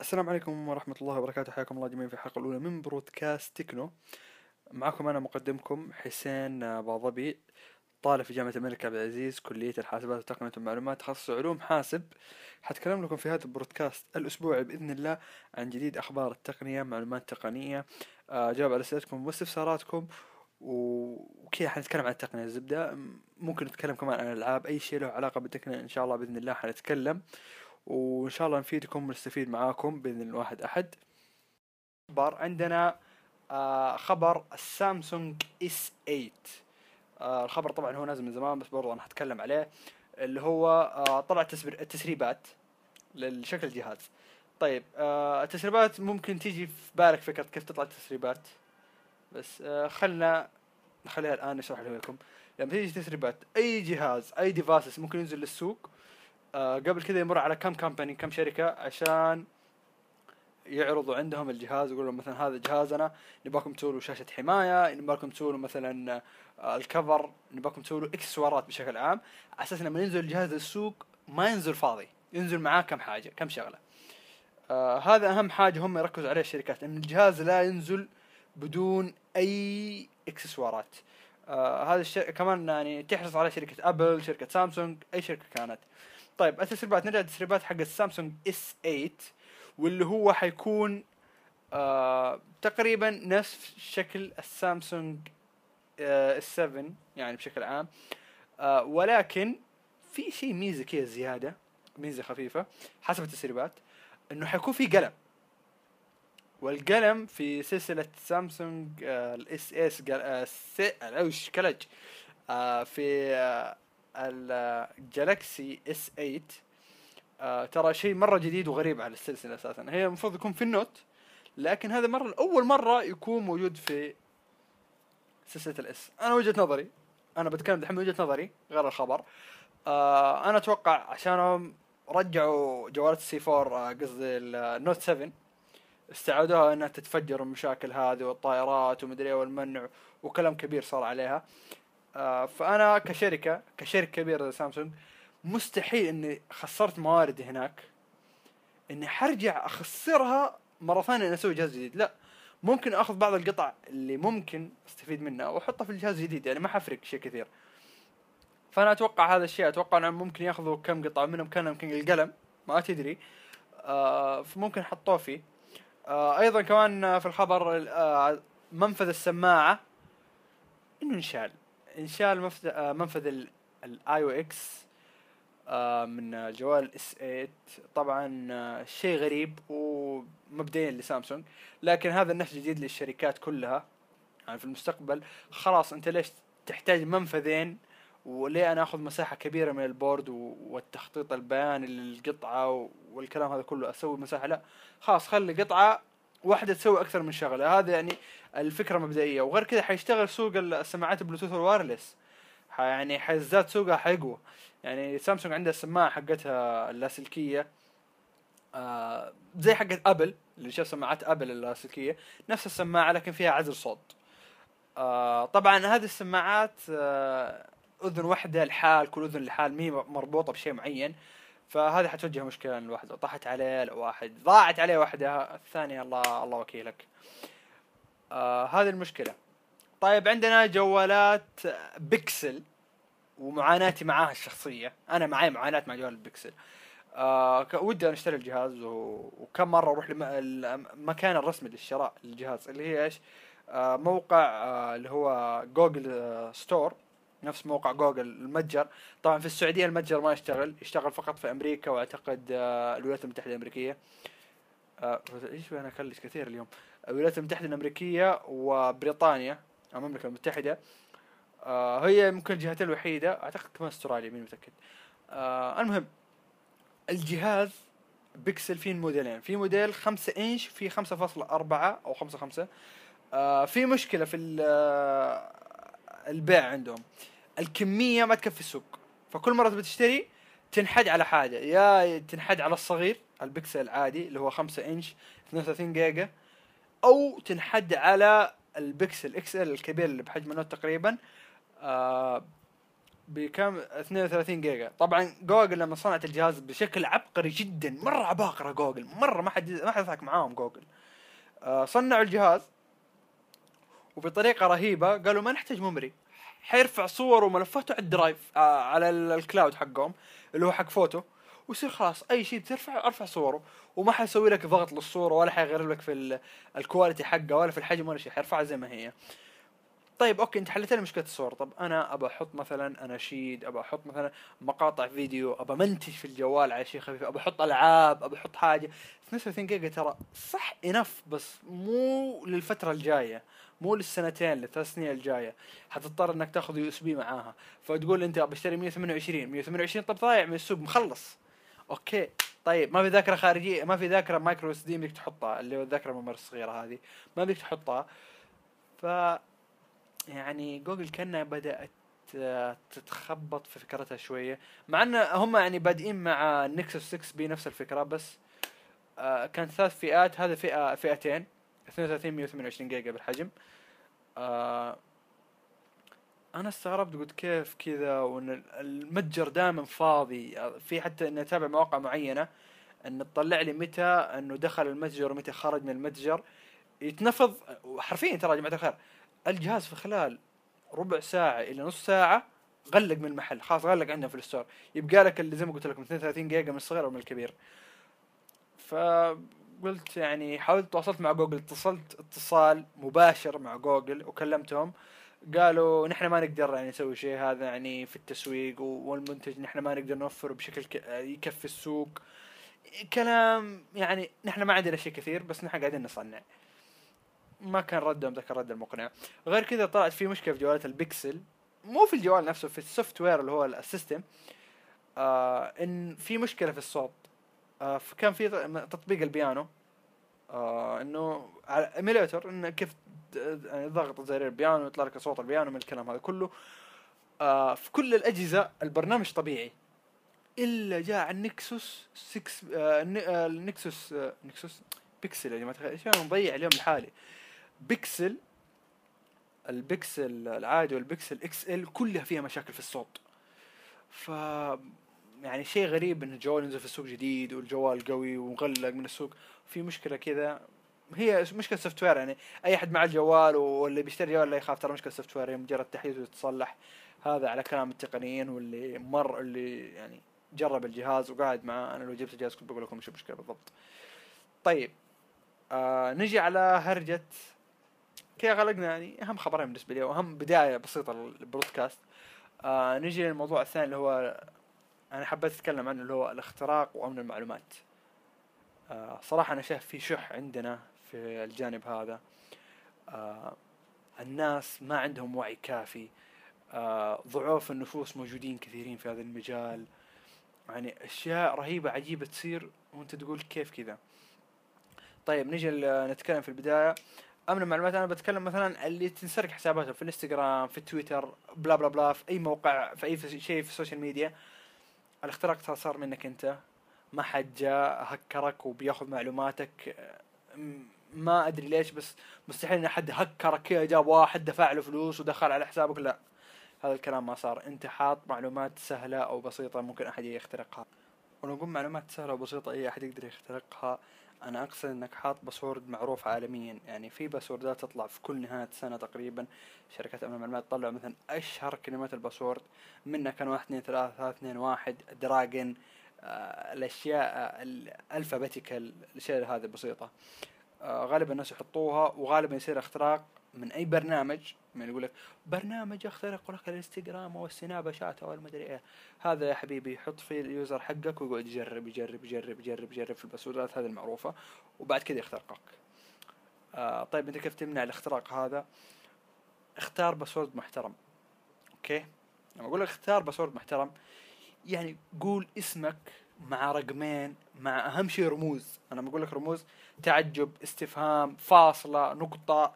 السلام عليكم ورحمة الله وبركاته. حياكم الله جميعا في الحلقة الأولى من برودكاست تكنو. معكم أنا مقدمكم حسين باضبي طالب في جامعة الملك عبد العزيز كلية الحاسبات وتقنية المعلومات تخصص علوم حاسب. حتكلم لكم في هذا البودكاست الأسبوعي بإذن الله عن جديد أخبار التقنية معلومات تقنية. آه، جواب على أسئلتكم واستفساراتكم وكذا حنتكلم عن التقنية الزبدة. ممكن نتكلم كمان عن الألعاب. أي شيء له علاقة بالتقنية إن شاء الله بإذن الله حنتكلم. وإن شاء الله نفيدكم ونستفيد معاكم بإذن الواحد أحد. خبر عندنا آه خبر السامسونج S 8 آه الخبر طبعا هو نازل من زمان بس برضه أنا حتكلم عليه اللي هو آه طلع التسريبات للشكل الجهاز. طيب التسريبات ممكن تيجي في بالك فكرة كيف تطلع التسريبات؟ بس خلنا نخليها الآن نشرح لكم. لما تيجي تسريبات أي جهاز أي devices ممكن ينزل للسوق آه قبل كذا يمر على كم كامباني كم شركة عشان يعرضوا عندهم الجهاز يقولوا مثلا هذا جهازنا نبغاكم تسووا شاشة حماية نبغاكم تسووا مثلا آه، الكفر نبغاكم تسووا إكسسوارات بشكل عام. على أساس لما ينزل الجهاز للسوق ما ينزل فاضي ينزل معاه كم حاجة كم شغلة. آه هذا أهم حاجة هم يركزوا عليها الشركات إن الجهاز لا ينزل بدون أي إكسسوارات. آه هذا الشيء كمان يعني تحرص على شركة ابل شركة سامسونج أي شركة كانت. طيب التسريبات نرجع للتسريبات حق السامسونج S 8 واللي هو حيكون آه تقريبا نفس شكل السامسونج آه S 7 يعني بشكل عام. آه ولكن في شيء ميزة كذا زيادة ميزة خفيفة حسب التسريبات إنه حيكون في قلم. والقلم في سلسلة سامسونج آه ال S إس وش كلج آه في الجالكسي S 8 آه ترى شيء مرة جديد وغريب على السلسلة أساسا. هي المفروض يكون في ال Note لكن هذا مرة أول مرة يكون موجود في سلسلة ال S أنا وجهة نظري أنا بتكلم دحين من وجهة نظري غير الخبر. آه أنا أتوقع عشانهم رجعوا جوالات ال C 4 آه قصدي ال Note 7 استعادوها إنها تتفجر المشاكل هذه والطائرات ومدري والمنع وكلام كبير صار عليها. فأنا كشركة كشركة كبيرة زي سامسونج مستحيل إني خسرت مواردي هناك. إني حرجع أخسرها مرة ثانية إني أسوي جهاز جديد. لا ممكن أخذ بعض القطع اللي ممكن أستفيد منها وأحطها في الجهاز الجديد يعني ما حفرق شيء كثير. فأنا أتوقع هذا الشيء أتوقع إنهم ممكن يأخذوا كم قطعة منهم كان يمكن القلم ما تدري. آه فممكن حطوه فيه. آه أيضا كمان في الخبر آه منفذ السماعة. إنه انشال. انشال منفذ ال AUX من جوال S 8 طبعا آه، شيء غريب ومبدئيا لسامسونج لكن هذا النهج جديد للشركات كلها. يعني في المستقبل خلاص أنت ليش تحتاج منفذين وليه أنا آخذ مساحة كبيرة من ال board والتخطيط البياني للقطعة والكلام هذا كله أسوي مساحة؟ لا. خلاص خلي قطعة واحدة تسوي أكثر من شغلة. هذا يعني الفكرة مبدئية. وغير كذا حيشتغل سوق السماعات البلوتوث ال wireless يعني حيزداد سوقها حيقوى. يعني سامسونج عندها السماعة حقتها اللاسلكية. آه زي حقت Apple اللي شاف سماعات Apple اللاسلكية. نفس السماعة لكن فيها عزل صوت. آه طبعا هذه السماعات آه أذن واحدة لحال كل أذن لحال مي مربوطة بشيء معين. فهذه حتوجه مشكلة الواحد لو طاحت عليه لو واحد ضاعت عليه واحدة الثانية الله الله وكيلك. آه هذه المشكلة. طيب عندنا جوالات بيكسل ومعاناتي معاها الشخصية. أنا معي معاناه مع جوال البكسل آه ودي أنا أشتري الجهاز و... وكم مرة أروح المكان الرسمي للشراء للجهاز اللي هي إيش؟ آه موقع آه اللي هو جوجل آه Store نفس موقع جوجل المتجر. طبعا في السعودية المتجر ما يشتغل يشتغل فقط في أمريكا وأعتقد آه الولايات المتحدة الأمريكية. آه إيش أنا أكلش كثير اليوم. الولايات المتحدة الأمريكية وبريطانيا المملكة المتحدة. آه هي يمكن الجهتين الوحيدة. أعتقد كمان أستراليا مين متأكد. المهم الجهاز بيكسل فيه موديلين. في موديل خمسة إنش في خمسة فاصلة أربعة أو خمسة خمسة. آه في مشكلة في البيع عندهم. الكمية ما تكفي السوق. فكل مرة تبي تشتري تنحد على حاجة. يا تنحد على الصغير البكسل العادي اللي هو خمسة إنش 32 جيجا أو تنحد على ال Pixel XL الكبير اللي بحجم ال Note تقريبا آه بكم؟ 32 جيجا. طبعا جوجل لما صنعت الجهاز بشكل عبقري جدا مرة عباقرة جوجل. مرة ما حد ما حد يضحك معاهم جوجل. آه صنعوا الجهاز وبطريقة رهيبة قالوا ما نحتاج memory. حيرفع صور وملفاته على ال Drive آه على ال- ال cloud حقهم اللي هو حق فوتو ويصير خلاص أي شيء ترفع أرفع صوره وما حيسوي لك ضغط للصورة ولا حيغير لك في ال- ال quality حقه ولا في الحجم ولا شيء حيرفعها زي ما هي. طيب okay أنت حلت لي مشكلة الصور طب أنا أبى أحط مثلا اناشيد أبى أحط مثلا مقاطع فيديو أبى منتج في الجوال على شيء خفيف أبى أحط ألعاب أبى أحط حاجة. 32 جيجا ترى صح enough بس مو للفترة الجاية. مو للسنتين للثلاث سنين الجاية. حتضطر إنك تاخذ USB معاها. فتقول أنت بشتري 128 128 طب ضايع من السوق مخلص. okay. طيب ما في ذاكرة خارجية ما في ذاكرة micro SD بدك تحطها اللي هو الذاكرة الممر الصغيره هذه. ما بدك تحطها. ف يعني جوجل كأنها بدأت آه، تتخبط في فكرتها شوية. مع إن هم يعني بادئين مع ال Nexus 6 P نفس الفكرة بس آه، كانت ثلاث فئات هذا فئة فئتين. 32 128 جيجا بالحجم. آه، أنا استغربت قلت كيف كذا وإن المتجر دائما فاضي. في حتى إني أتابع مواقع معينة إن تطلع لي متى إنه دخل المتجر ومتى خرج من المتجر. يتنفض حرفيا ترى يا جماعة الخير الجهاز في خلال ربع ساعة إلى نص ساعة غلق من المحل. خلاص غلق عندنا في ال store. يبقى لك اللي زي ما قلت لكم 32 جيجا من الصغير أو من الكبير فقلت يعني حاولت تواصلت مع جوجل اتصلت اتصال مباشر مع جوجل وكلمتهم. قالوا نحن ما نقدر يعني نسوي شيء هذا يعني في التسويق والمنتج نحن ما نقدر نوفره بشكل يكفي السوق. كلام يعني نحن ما عندنا شيء كثير بس نحن قاعدين نصنع. ما كان ردهم ذاك الرد المقنع. غير كذا طلعت في مشكلة في جوالات البكسل مو في الجوال نفسه في ال software اللي هو ال system. آه إن في مشكلة في الصوت. فكان في تطبيق البيانو. آه إنه على emulator إنه كيف يعني ضغط زر البيانو يطلع لك صوت البيانو من الكلام هذا كله. آه في كل الأجهزة البرنامج طبيعي. إلا جاء على ال Nexus 6 آه الن- آه، ال Nexus آه Nexus بيكسل يا جماعة. إيش أنا مضيع اليوم لحالي Pixel ال Pixel العادي وال Pixel XL كلها فيها مشاكل في الصوت. ف يعني شيء غريب إن الجوال ينزل في السوق جديد والجوال قوي ومغلق من السوق. في مشكلة كذا. هي مشكلة software يعني. أي أحد مع الجوال واللي بيشتري جوال لا يخاف. ترى مشكلة software مجرد تحديث وتتصلح هذا على كلام التقنيين واللي مر اللي يعني جرب الجهاز وقاعد معاه. أنا لو جبت الجهاز كنت بقول لكم إيش المشكلة بالضبط. طيب آه نجي على هرجة كذا غلقنا؟ يعني أهم خبرين بالنسبة لي وأهم بداية بسيطة للبودكاست آه نجي للموضوع الثاني اللي هو أنا حبيت أتكلم عنه اللي هو الاختراق وأمن المعلومات. آه صراحة أنا شايف في شح عندنا في الجانب هذا. آه الناس ما عندهم وعي كافي. آه ضعاف النفوس موجودين كثيرين في هذا المجال. يعني أشياء رهيبة عجيبة تصير وأنت تقول كيف كذا. طيب نجي نتكلم في البداية. أمن المعلومات أنا بتكلم مثلا اللي تنسرق حساباتهم في الإنستغرام في تويتر بلا بلا بلا في أي موقع في أي شيء في ال social media. الاختراق صار منك انت. ما حد جاء هكرك وبياخذ معلوماتك. ما أدري ليش بس مستحيل إن حد هكرك. كذا جاب واحد دفع له فلوس ودخل على حسابك. لا هذا الكلام ما صار. أنت حاط معلومات سهلة أو بسيطة ممكن أحد يخترقها. ولو معلومات سهلة وبسيطة أي أحد يقدر يخترقها. أنا أقصد إنك حاط password معروف عالميا. يعني في password ات تطلع في كل نهاية سنه تقريبا. شركات أمن المعلومات تطلع مثلا أشهر كلمات ال password منها كان واحد اثنين ثلاثة ثلاثة اثنين واحد dragon آه الأشياء آه ال alphabetical الأشياء هذه البسيطه آه غالبا الناس يحطوها وغالبا يصير اختراق من أي برنامج من يقول لك برنامج يخترق لك ال Instagram وال Snapchat أو المدري إيه. هذا يا حبيبي يحط فيه ال user حقك ويقعد يجرب يجرب يجرب يجرب يجرب في ال password ات هذه المعروفة وبعد كذا يخترقك. آه طيب أنت كيف تمنع الاختراق هذا؟ اختار password محترم. Okay؟ لما أقول لك اختار password محترم يعني قول اسمك مع رقمين مع أهم شيء رموز. أنا أقول لك رموز تعجب استفهام فاصلة نقطة.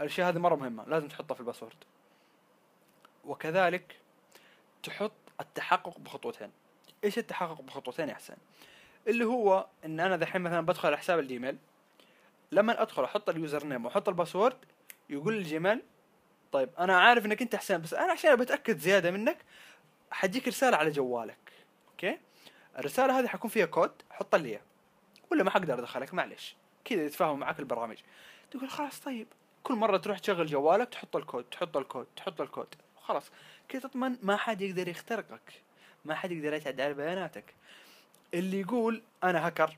الاشياء هذه مرة مهمة لازم تحطها في ال password. وكذلك تحط التحقق بخطوتين. إيش التحقق بخطوتين يا حسين؟ اللي هو إن أنا دحين مثلا بدخل على حساب ال Gmail لما أدخل أحط ال username وأحط ال password يقول ال Gmail طيب أنا عارف إنك أنت حسين بس أنا عشان بتأكد زيادة منك حتجيك رسالة على جوالك. Okay؟ الرسالة هذه حيكون فيها كود حط لي اياه ولا ما حقدر أدخلك معلش كذا يتفاهموا معك البرامج. تقول خلاص طيب. كل مرة تروح تشغل جوالك تحط الكود تحط الكود تحط الكود. خلاص. كذا تضمن ما حد يقدر يخترقك. ما حد يقدر يتعدى على بياناتك. اللي يقول أنا هكر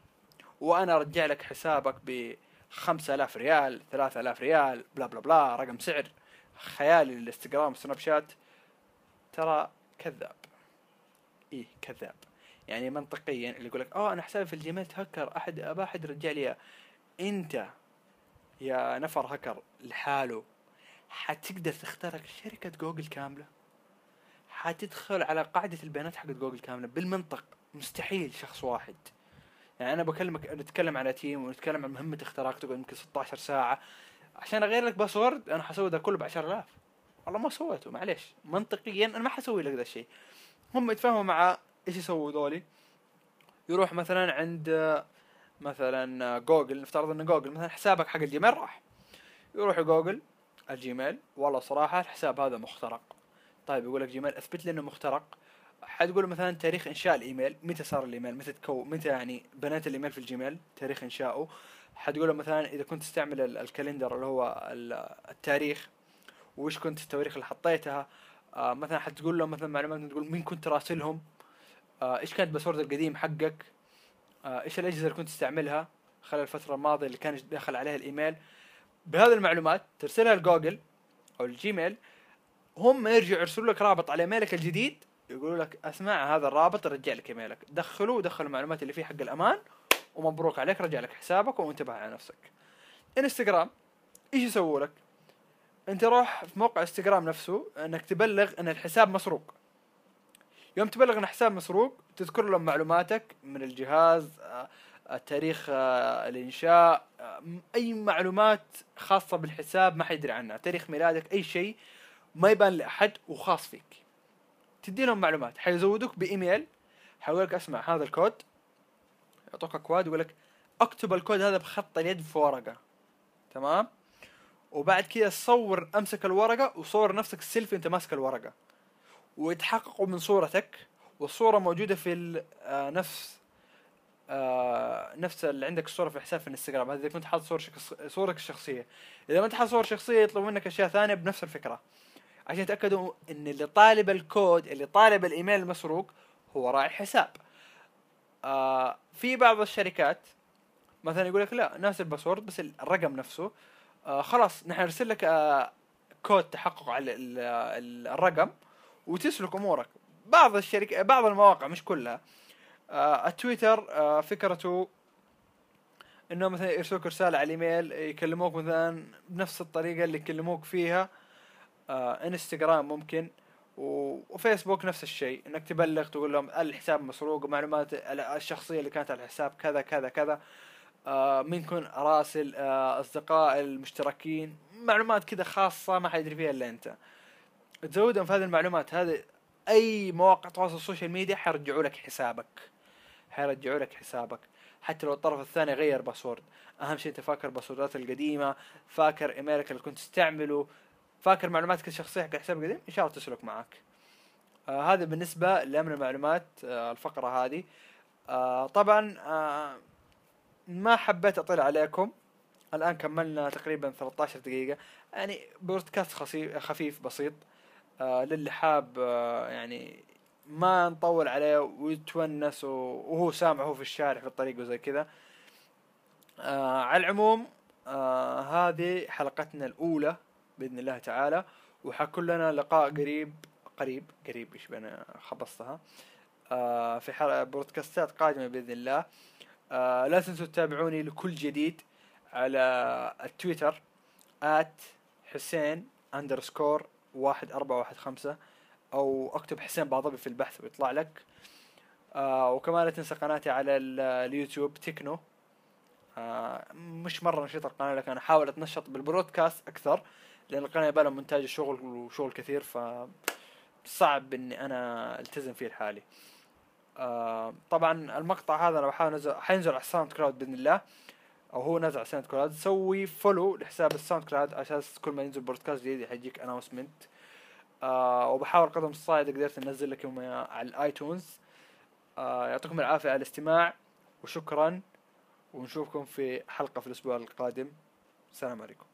وأنا أرجع لك حسابك ب 5000 ريال 3000 ريال بلا بلا بلا رقم سعر. خيالي لل Instagram Snapchat. ترى كذاب. إيه كذاب. يعني منطقيا اللي يقول لك آه أنا حسابي في ال Gmail تهكر احد ابى أحد رجع لي أنت يا نفر هكر لحاله حتقدر تخترق شركة جوجل كاملة؟ حتدخل على قاعدة البيانات حقت جوجل كاملة؟ بالمنطق مستحيل شخص واحد. يعني أنا بكلمك نتكلم على team ونتكلم عن مهمة اختراق تقعد يمكن 16 ساعة. عشان أغير لك password أنا حسوي ذا كله ب 10000 والله ما سويته معليش. منطقيا أنا ما حسوي لك ذا الشيء. هم يتفاهموا مع إيش يسووا ذولي. يروح مثلا عند مثلا جوجل نفترض إن جوجل مثلا حسابك حق ال Gmail راح. يروح Google ال Gmail والله صراحة الحساب هذا مخترق. طيب يقول لك Gmail اثبت لي إنه مخترق. حتقول مثلا تاريخ إنشاء الإيميل متى صار الإيميل؟ متى تكو متى يعني بنيت الإيميل في ال Gmail؟ تاريخ انشائه حتقول مثلا إذا كنت تستعمل ال calendar اللي هو التاريخ وش كنت التواريخ اللي حطيتها؟ آه مثلا حتقول له مثلا معلومات تقول مين كنت راسلهم؟ آه إيش كانت password القديم حقك؟ إيش الأجهزة اللي كنت تستعملها خلال الفترة الماضية اللي كان داخل عليها الإيميل؟ بهذه المعلومات ترسلها لجوجل أو ال Gmail هم يرجعوا يرسلوا لك رابط على إيميلك الجديد يقولوا لك أسمع هذا الرابط رجع لك إيميلك. دخله ودخل المعلومات اللي فيه حق الأمان ومبروك عليك رجع لك حسابك وانتبه على نفسك. إنستغرام إيش يسووا لك؟ أنت روح في موقع إنستغرام نفسه إنك تبلغ إن الحساب مسروق. يوم تبلغ إن الحساب مسروق تذكر لهم معلوماتك من الجهاز تاريخ آه، الإنشاء آه، أي معلومات خاصة بالحساب ما حيدري عنها تاريخ ميلادك أي شيء ما يبان لأحد وخاص فيك. تدي لهم معلومات حيزودوك بإيميل حيقول لك أسمع هذا الكود يعطوك أكواد يقول لك أكتب الكود هذا بخط اليد في ورقة. تمام؟ وبعد كذا صور أمسك الورقة وصور نفسك سيلفي انت ماسك الورقة. ويتحققوا من صورتك والصورة موجودة في آه، نفس آه نفس اللي عندك الصورة في الحساب في الانستغرام. هذا إذا كنت حاط صور شخص... صورك الشخصية. إذا ما أنت حاط صور شخصية يطلب منك أشياء ثانية بنفس الفكرة. عشان يتأكدوا إن اللي طالب الكود اللي طالب الإيميل المسروق هو راعي حساب. آه في بعض الشركات مثلا يقول لك لا نفس ال password بس الرقم نفسه. خلاص نحن نرسل لك كود تحقق على الرقم. وتسلك أمورك. بعض الشركات بعض المواقع مش كلها. آه التويتر آه فكرته إنه مثلا يرسلوك رسالة على الإيميل يكلموك مثلا بنفس الطريقة اللي يكلموك فيها. آه إنستغرام ممكن. وفيسبوك نفس الشيء. إنك تبلغ تقول لهم الحساب مسروق ومعلومات الشخصية اللي كانت على الحساب كذا كذا كذا. آه مين كن راسل آه أصدقاء المشتركين. معلومات كذا خاصة ما حيدري فيها إلا أنت. تزودهم في هذه المعلومات هذه أي مواقع تواصل ال social media حيرجعوا لك حسابك. حيرجعوا لك حسابك. حتى لو الطرف الثاني غير password أهم شيء أنت فاكر باسوردات القديمة فاكر إيميلك اللي كنت تستعمله فاكر معلوماتك الشخصيه حق الحساب القديم إن شاء الله تسلك معك. آه هذا بالنسبة لأمن المعلومات آه الفقرة هذه. آه طبعا آه ما حبيت أطيل عليكم. الآن كملنا تقريبا 13 دقيقة. يعني بودكاست خفيف بسيط. للي حاب آه يعني ما نطول عليه ويتونس وهو سامعه في الشارع في الطريق وزي كذا. آه على العموم آه هذه حلقتنا الأولى بإذن الله تعالى وحكون لنا لقاء قريب قريب قريب إيش بنا خبصتها. آه في بودكاستات قادمة بإذن الله. آه لا تنسوا تتابعوني لكل جديد على التويتر at حسين underscore واحد أربعة واحد خمسة أو أكتب حسين باضبي في البحث ويطلع لك. آه وكمان لا تنسى قناتي على اليوتيوب TechKnow. آه مش مرة نشيط القناة لكن أنا أحاول أتنشط بالبودكاست أكثر لأن القناة يبالها مونتاج الشغل وشغل كثير ف صعب إني أنا ألتزم فيه لحالي. آه طبعا المقطع هذا أنا بحاول انزل حينزل على ال SoundCloud بإذن الله. أو هو نزل على ال SoundCloud. سوي follow لحساب ال SoundCloud أساس كل ما ينزل بودكاست جديد حيجيك announcement آه وبحاول المستطاع اذا قدرت أنزل لكم على الايتونز آه يعطيكم العافية على الاستماع وشكرا ونشوفكم في حلقة في الأسبوع القادم. السلام عليكم.